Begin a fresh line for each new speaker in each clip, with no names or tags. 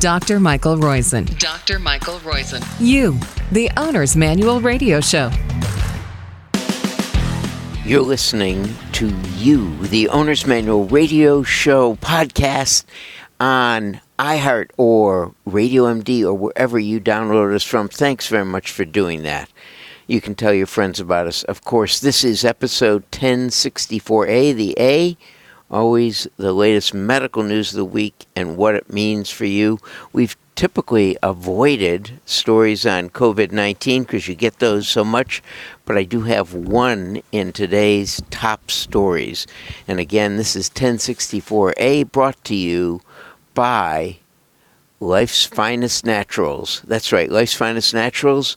Dr. Michael Roizen.
Dr. Michael Roizen.
You, the Owner's Manual Radio Show.
You're listening to You, the Owner's Manual Radio Show podcast on iHeart or Radio MD or wherever you download us from. Thanks very much for doing that. You can tell your friends about us. Of course, this is episode 1064A, the A, always the latest medical news of the week and what it means for you. We've typically avoided stories on COVID 19 because you get those so much, but I do have one in today's top stories. And again, this is 1064A brought to you by Life's Finest Naturals. That's right, Life's Finest Naturals.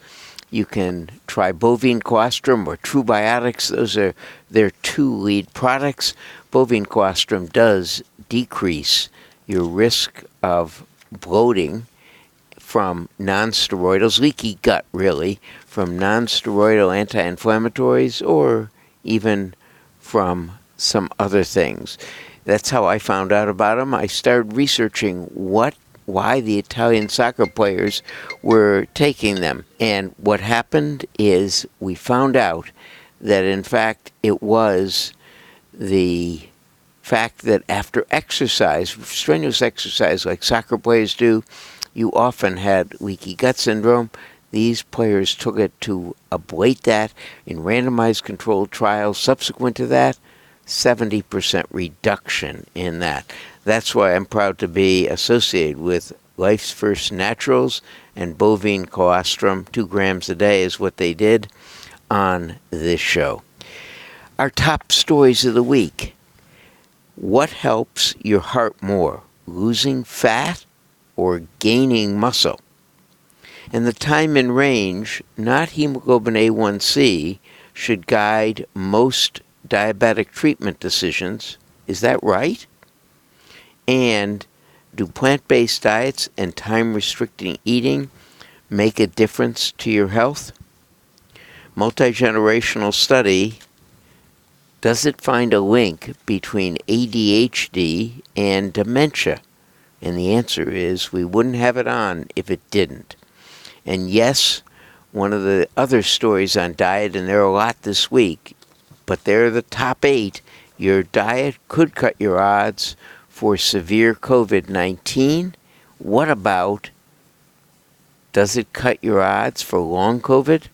You can try bovine colostrum or TruBiotics. Those are their two lead products. Bovine colostrum does decrease your risk of bloating from nonsteroidals, leaky gut really, from nonsteroidal anti inflammatories or even from some other things. That's how I found out about them. I started researching what why the Italian soccer players were taking them. And what happened is we found out that in fact it was the fact that after exercise, strenuous exercise like soccer players do, you often had leaky gut syndrome. These players took it to ablate that in randomized controlled trials. Subsequent to that, 70% reduction in that. That's why I'm proud to be associated with Life's First Naturals and bovine colostrum. Two grams a day is what they did on this show. Our top stories of the week. What helps your heart more, losing fat or gaining muscle? And the time in range, not hemoglobin A1C, should guide most diabetic treatment decisions. Is that right? And do plant based diets and time restricting eating make a difference to your health? Multi generational study does it find a link between ADHD and dementia? And the answer is we wouldn't have it on if it didn't. And yes, one of the other stories on diet, and there are a lot this week, but they're the top eight. Your diet could cut your odds for severe COVID 19. What about does it cut your odds for long COVID?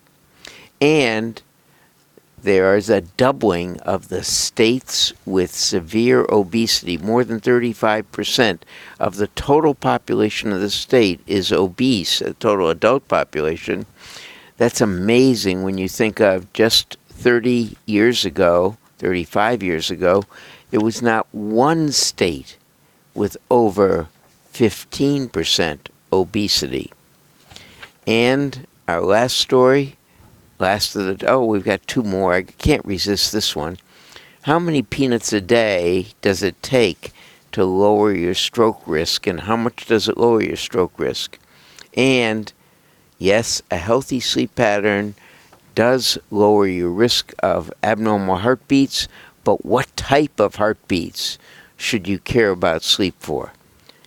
And there is a doubling of the states with severe obesity. More than 35% of the total population of the state is obese, the total adult population. That's amazing when you think of just 30 years ago, 35 years ago, there was not one state with over 15% obesity. And our last story Last of the oh, we've got two more. I can't resist this one. How many peanuts a day does it take to lower your stroke risk, and how much does it lower your stroke risk? And yes, a healthy sleep pattern does lower your risk of abnormal heartbeats, but what type of heartbeats should you care about sleep for?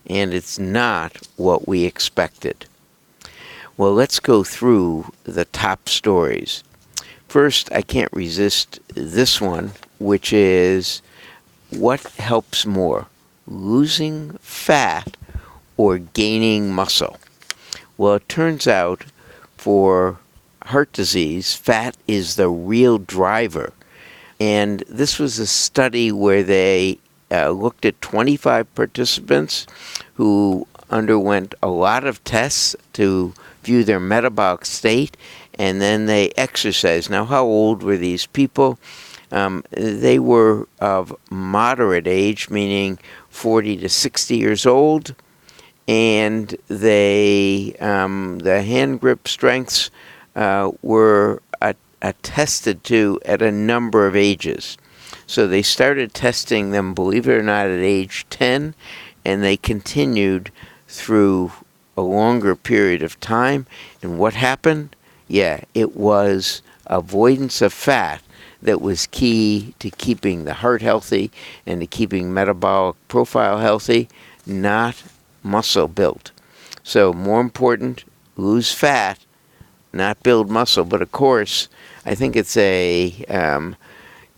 And it's not what we expected. Well, let's go through the top stories. First, I can't resist this one, which is what helps more, losing fat or gaining muscle? Well, it turns out for heart disease, fat is the real driver. And this was a study where they uh, looked at 25 participants who underwent a lot of tests to view their metabolic state, and then they exercised. Now, how old were these people? Um, they were of moderate age, meaning 40 to 60 years old, and they um, the hand grip strengths uh, were attested to at a number of ages. So they started testing them, believe it or not, at age 10, and they continued through a longer period of time. And what happened? Yeah, it was avoidance of fat that was key to keeping the heart healthy and to keeping metabolic profile healthy, not muscle built. So, more important, lose fat, not build muscle. But of course, I think it's a, um,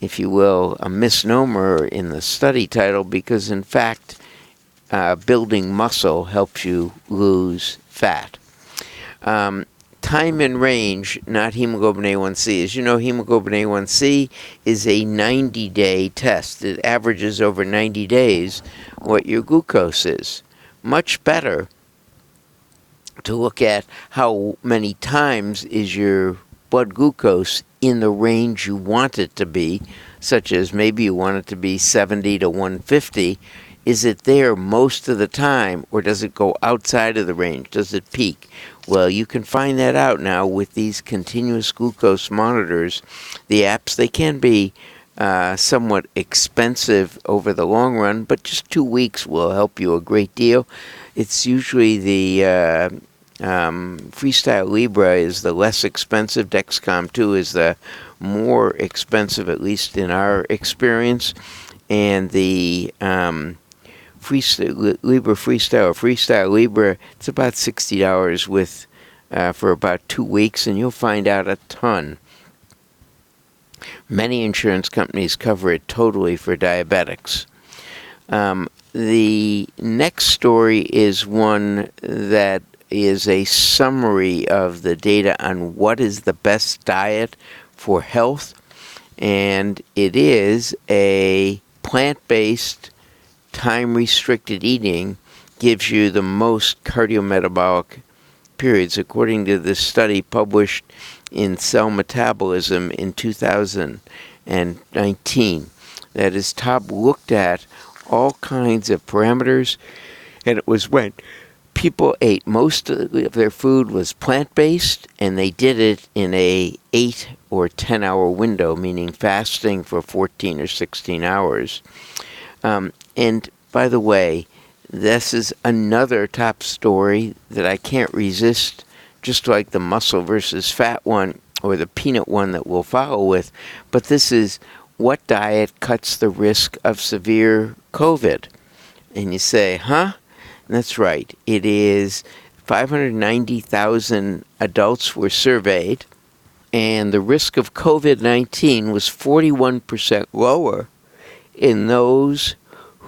if you will, a misnomer in the study title because, in fact, uh, building muscle helps you lose fat. Um, time in range, not hemoglobin A1C. As you know, hemoglobin A1C is a 90 day test. It averages over 90 days what your glucose is. Much better to look at how many times is your blood glucose in the range you want it to be, such as maybe you want it to be 70 to 150. Is it there most of the time, or does it go outside of the range? Does it peak? Well, you can find that out now with these continuous glucose monitors. The apps, they can be uh, somewhat expensive over the long run, but just two weeks will help you a great deal. It's usually the uh, um, Freestyle Libre is the less expensive. Dexcom 2 is the more expensive, at least in our experience. And the um, Freestyle, Libre Freestyle Freestyle Libre, it's about $60 with uh, for about two weeks, and you'll find out a ton. Many insurance companies cover it totally for diabetics. Um, the next story is one that is a summary of the data on what is the best diet for health, and it is a plant based, time restricted eating gives you the most cardiometabolic periods, according to this study published in Cell Metabolism in 2019. That is, Todd looked at all kinds of parameters, and it was when people ate most of their food was plant-based and they did it in a 8 or 10 hour window meaning fasting for 14 or 16 hours um, and by the way this is another top story that i can't resist just like the muscle versus fat one or the peanut one that we'll follow with. But this is what diet cuts the risk of severe covid? And you say huh? That's right. It is 590,000 adults were surveyed, and the risk of COVID 19 was 41% lower in those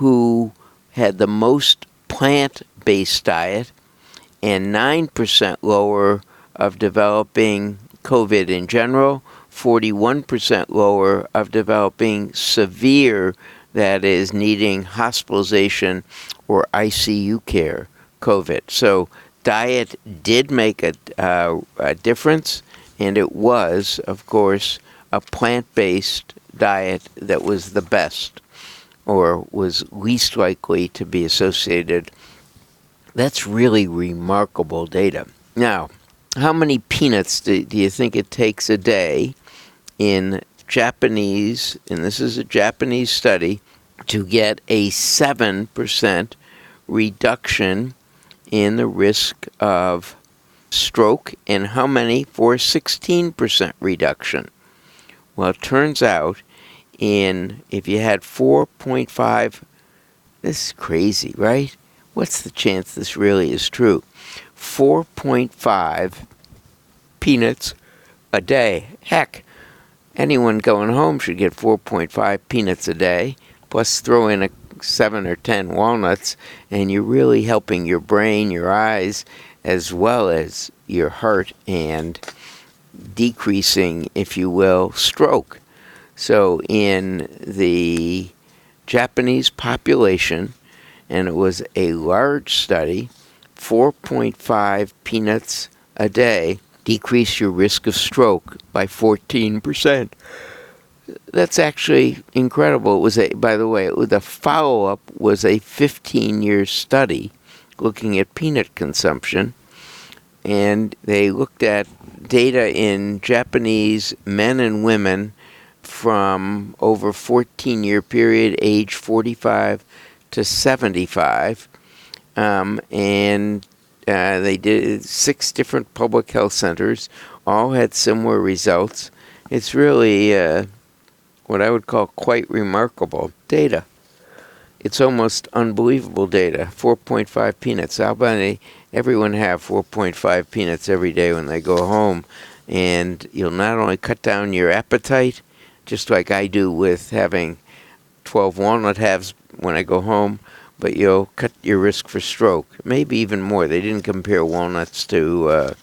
who had the most plant based diet and 9% lower of developing COVID in general, 41% lower of developing severe, that is, needing hospitalization or ICU care COVID. So diet did make a, uh, a difference, and it was, of course, a plant based diet that was the best or was least likely to be associated. That's really remarkable data. Now, how many peanuts do, do you think it takes a day in Japanese, and this is a Japanese study, to get a 7% reduction in the risk of stroke and how many for 16% reduction. Well, it turns out in if you had 4.5 this is crazy, right? What's the chance this really is true? 4.5 peanuts a day. Heck, anyone going home should get 4.5 peanuts a day, plus throw in a seven or ten walnuts, and you're really helping your brain, your eyes, as well as your heart, and decreasing, if you will, stroke. So, in the Japanese population, and it was a large study, 4.5 peanuts a day decrease your risk of stroke by 14% that's actually incredible. It was a, by the way, the follow up was a 15 year study looking at peanut consumption, and they looked at data in Japanese men and women from over 14 year period, age 45 to 75, um, and uh, they did six different public health centers, all had similar results. It's really uh, what I would call quite remarkable data. It's almost unbelievable data. 4.5 peanuts. How everyone have 4.5 peanuts every day when they go home, and you'll not only cut down your appetite, just like I do with having 12 walnut halves when I go home, but you'll cut your risk for stroke, maybe even more. They didn't compare walnuts to uh,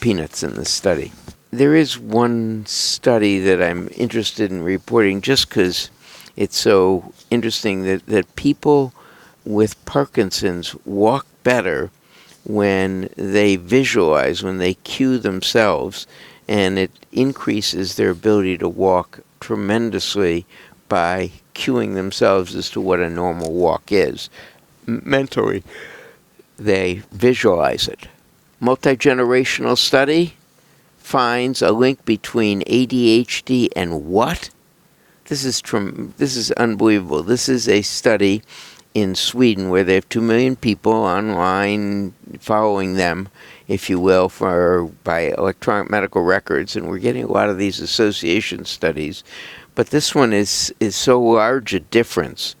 peanuts in this study. There is one study that I'm interested in reporting just because it's so interesting that, that people with Parkinson's walk better when they visualize, when they cue themselves, and it increases their ability to walk tremendously by cueing themselves as to what a normal walk is. Mentally, they visualize it. Multi generational study finds a link between ADHD and what? This is this is unbelievable. This is a study in Sweden where they have two million people online following them, if you will, for by electronic medical records, and we're getting a lot of these association studies but this one is is so large a difference.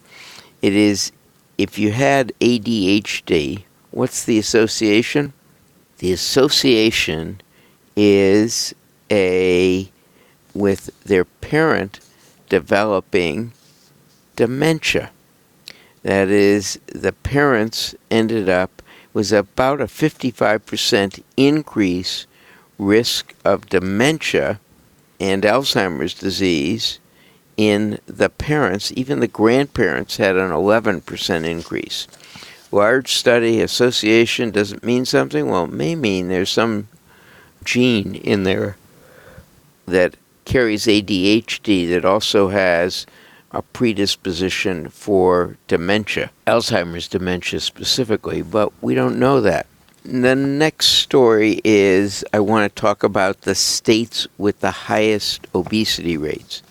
It is if you had ADHD, what's the association? The association is a with their parent developing dementia. That is, the parents ended up was about a 55% increase risk of dementia and Alzheimer's disease in the parents, even the grandparents had an 11% increase. Large study association doesn't mean something? Well, it may mean there's some gene in there that carries ADHD that also has a predisposition for dementia, Alzheimer's dementia specifically, but we don't know that. The next story is I want to talk about the states with the highest obesity rates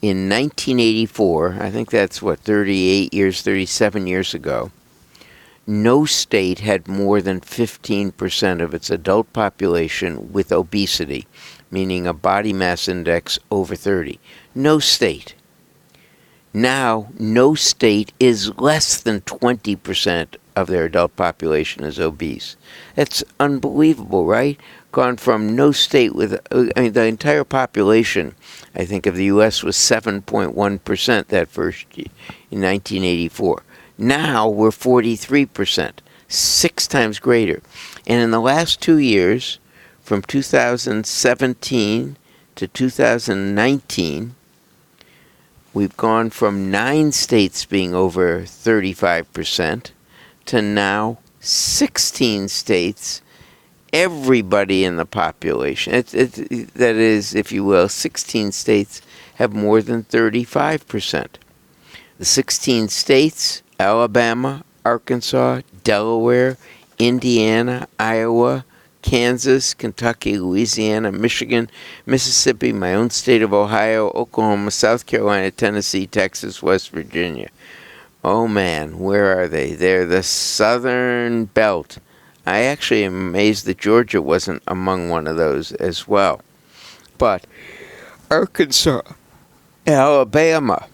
in 1984, I think that's what, 38 years, 37 years ago, no state had more than 15% of its adult population with obesity, meaning a body mass index over 30. No state. Now, no state is less than 20% of their adult population is obese. That's unbelievable, right? Gone from no state with, uh, I mean, the entire population, I think, of the U.S. was 7.1% that first year in 1984. Now we're 43%, six times greater. And in the last two years, from 2017 to 2019, we've gone from nine states being over 35% to now 16 states, everybody in the population. It, it, that is, if you will, 16 states have more than 35%. The 16 states Alabama, Arkansas, Delaware, Indiana, Iowa, Kansas, Kentucky, Louisiana, Michigan, Mississippi, my own state of Ohio, Oklahoma, South Carolina, Tennessee, Texas, West Virginia. Oh man, where are they? They're the southern belt. I actually am amazed that Georgia wasn't among one of those as well. But Arkansas, Alabama,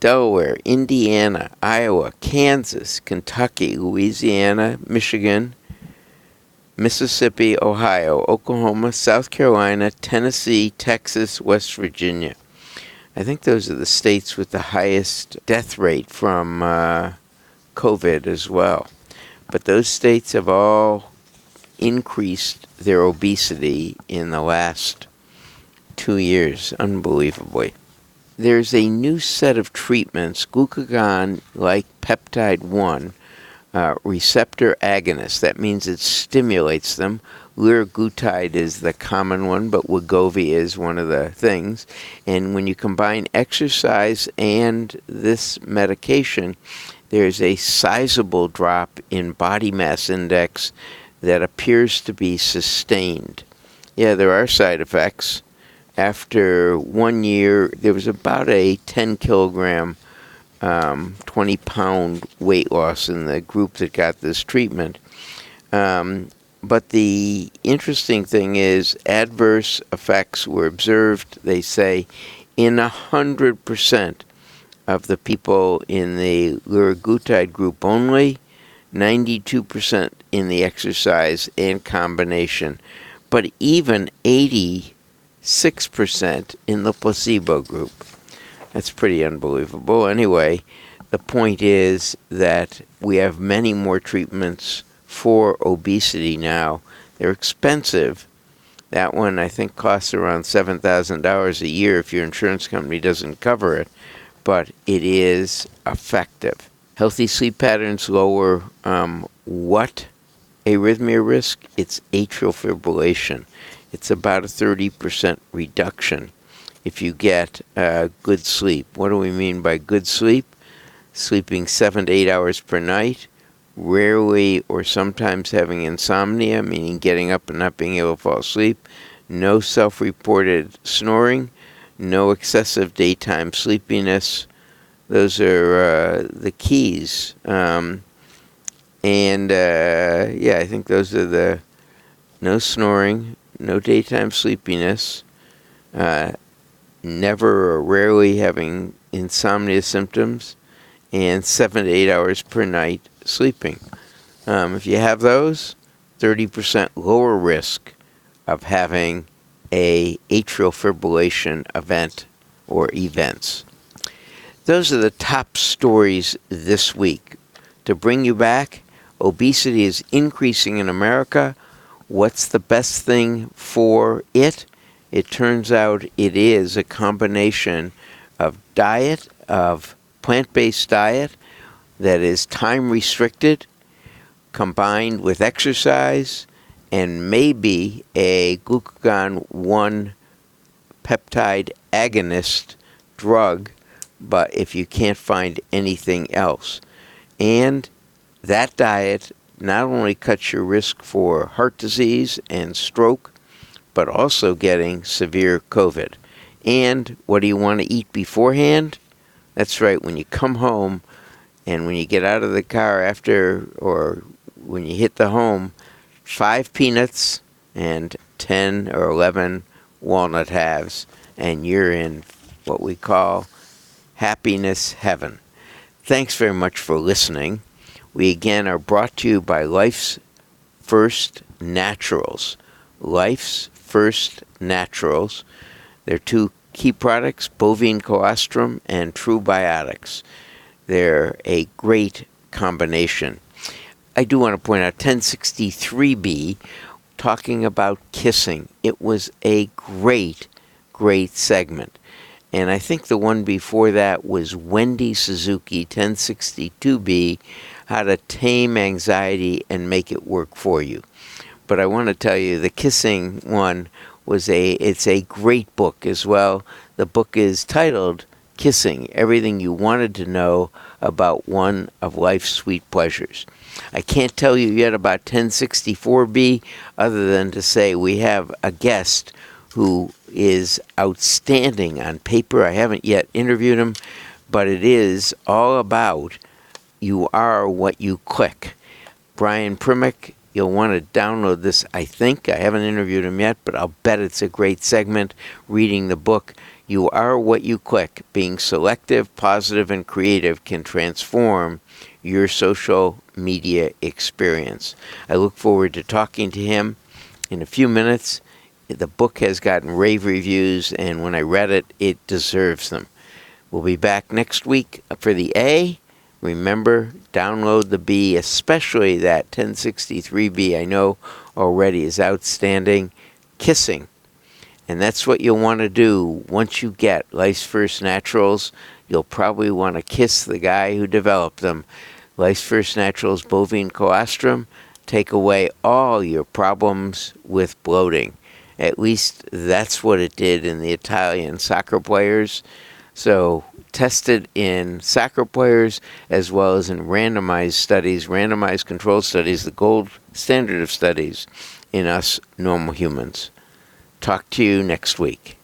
Delaware, Indiana, Iowa, Kansas, Kentucky, Louisiana, Michigan, Mississippi, Ohio, Oklahoma, South Carolina, Tennessee, Texas, West Virginia. I think those are the states with the highest death rate from uh, COVID as well. But those states have all increased their obesity in the last two years, unbelievably. There's a new set of treatments, glucagon like peptide 1 uh, receptor agonist. That means it stimulates them Liraglutide is the common one, but Wegovy is one of the things. And when you combine exercise and this medication, there's a sizable drop in body mass index that appears to be sustained. Yeah, there are side effects. After one year, there was about a 10 kilogram, um, 20 pound weight loss in the group that got this treatment. Um, but the interesting thing is, adverse effects were observed, they say, in 100% of the people in the liraglutide group only, 92% in the exercise and combination, but even 86% in the placebo group. That's pretty unbelievable. Anyway, the point is that we have many more treatments for obesity now. They're expensive. That one, I think, costs around $7,000 a year if your insurance company doesn't cover it, but it is effective. Healthy sleep patterns lower um, what arrhythmia risk? It's atrial fibrillation. It's about a 30% reduction if you get uh, good sleep. What do we mean by good sleep? Sleeping seven to eight hours per night, rarely or sometimes having insomnia, meaning getting up and not being able to fall asleep, no self reported snoring, no excessive daytime sleepiness. Those are uh, the keys. Um, and uh, yeah, I think those are the no snoring, no daytime sleepiness, uh, never or rarely having insomnia symptoms, and seven to eight hours per night sleeping. Um, if you have those, 30% lower risk of having a atrial fibrillation event or events. Those are the top stories this week. To bring you back, obesity is increasing in America. What's the best thing for it? It turns out it is a combination of diet, of plant based diet that is time restricted, combined with exercise, and maybe a glucagon 1 peptide agonist drug, but if you can't find anything else. And that diet not only cuts your risk for heart disease and stroke, but also getting severe COVID. And what do you want to eat beforehand? That's right, when you come home and when you get out of the car after or when you hit the home, five peanuts and 10 or 11 walnut halves, and you're in what we call happiness heaven. Thanks very much for listening. We again are brought to you by Life's First Naturals. Life's First Naturals. They're two key products, bovine colostrum and TruBiotics. They're a great combination. I do want to point out 1063B, talking about kissing. It was a great, great segment. And I think the one before that was Wendy Suzuki, 1062B, How to Tame Anxiety and Make It Work for You but I want to tell you the kissing one was a it's a great book as well. The book is titled Kissing: Everything You Wanted to Know About One of Life's Sweet Pleasures. I can't tell you yet about 1064B other than to say we have a guest who is outstanding on paper. I haven't yet interviewed him, but it is all about you are what you click. Brian Primack You'll want to download this, I think. I haven't interviewed him yet, but I'll bet it's a great segment reading the book. You are what you click. Being selective, positive, and creative can transform your social media experience. I look forward to talking to him in a few minutes. The book has gotten rave reviews, and when I read it, it deserves them. We'll be back next week for the A. Remember, download the B, especially that 1063B I know already is outstanding. Kissing. And that's what you'll want to do once you get Life's First Naturals. You'll probably want to kiss the guy who developed them. Life's First Naturals bovine colostrum take away all your problems with bloating. At least that's what it did in the Italian soccer players. So tested in soccer players as well as in randomized studies, randomized controlled studies, the gold standard of studies in us normal humans. Talk to you next week.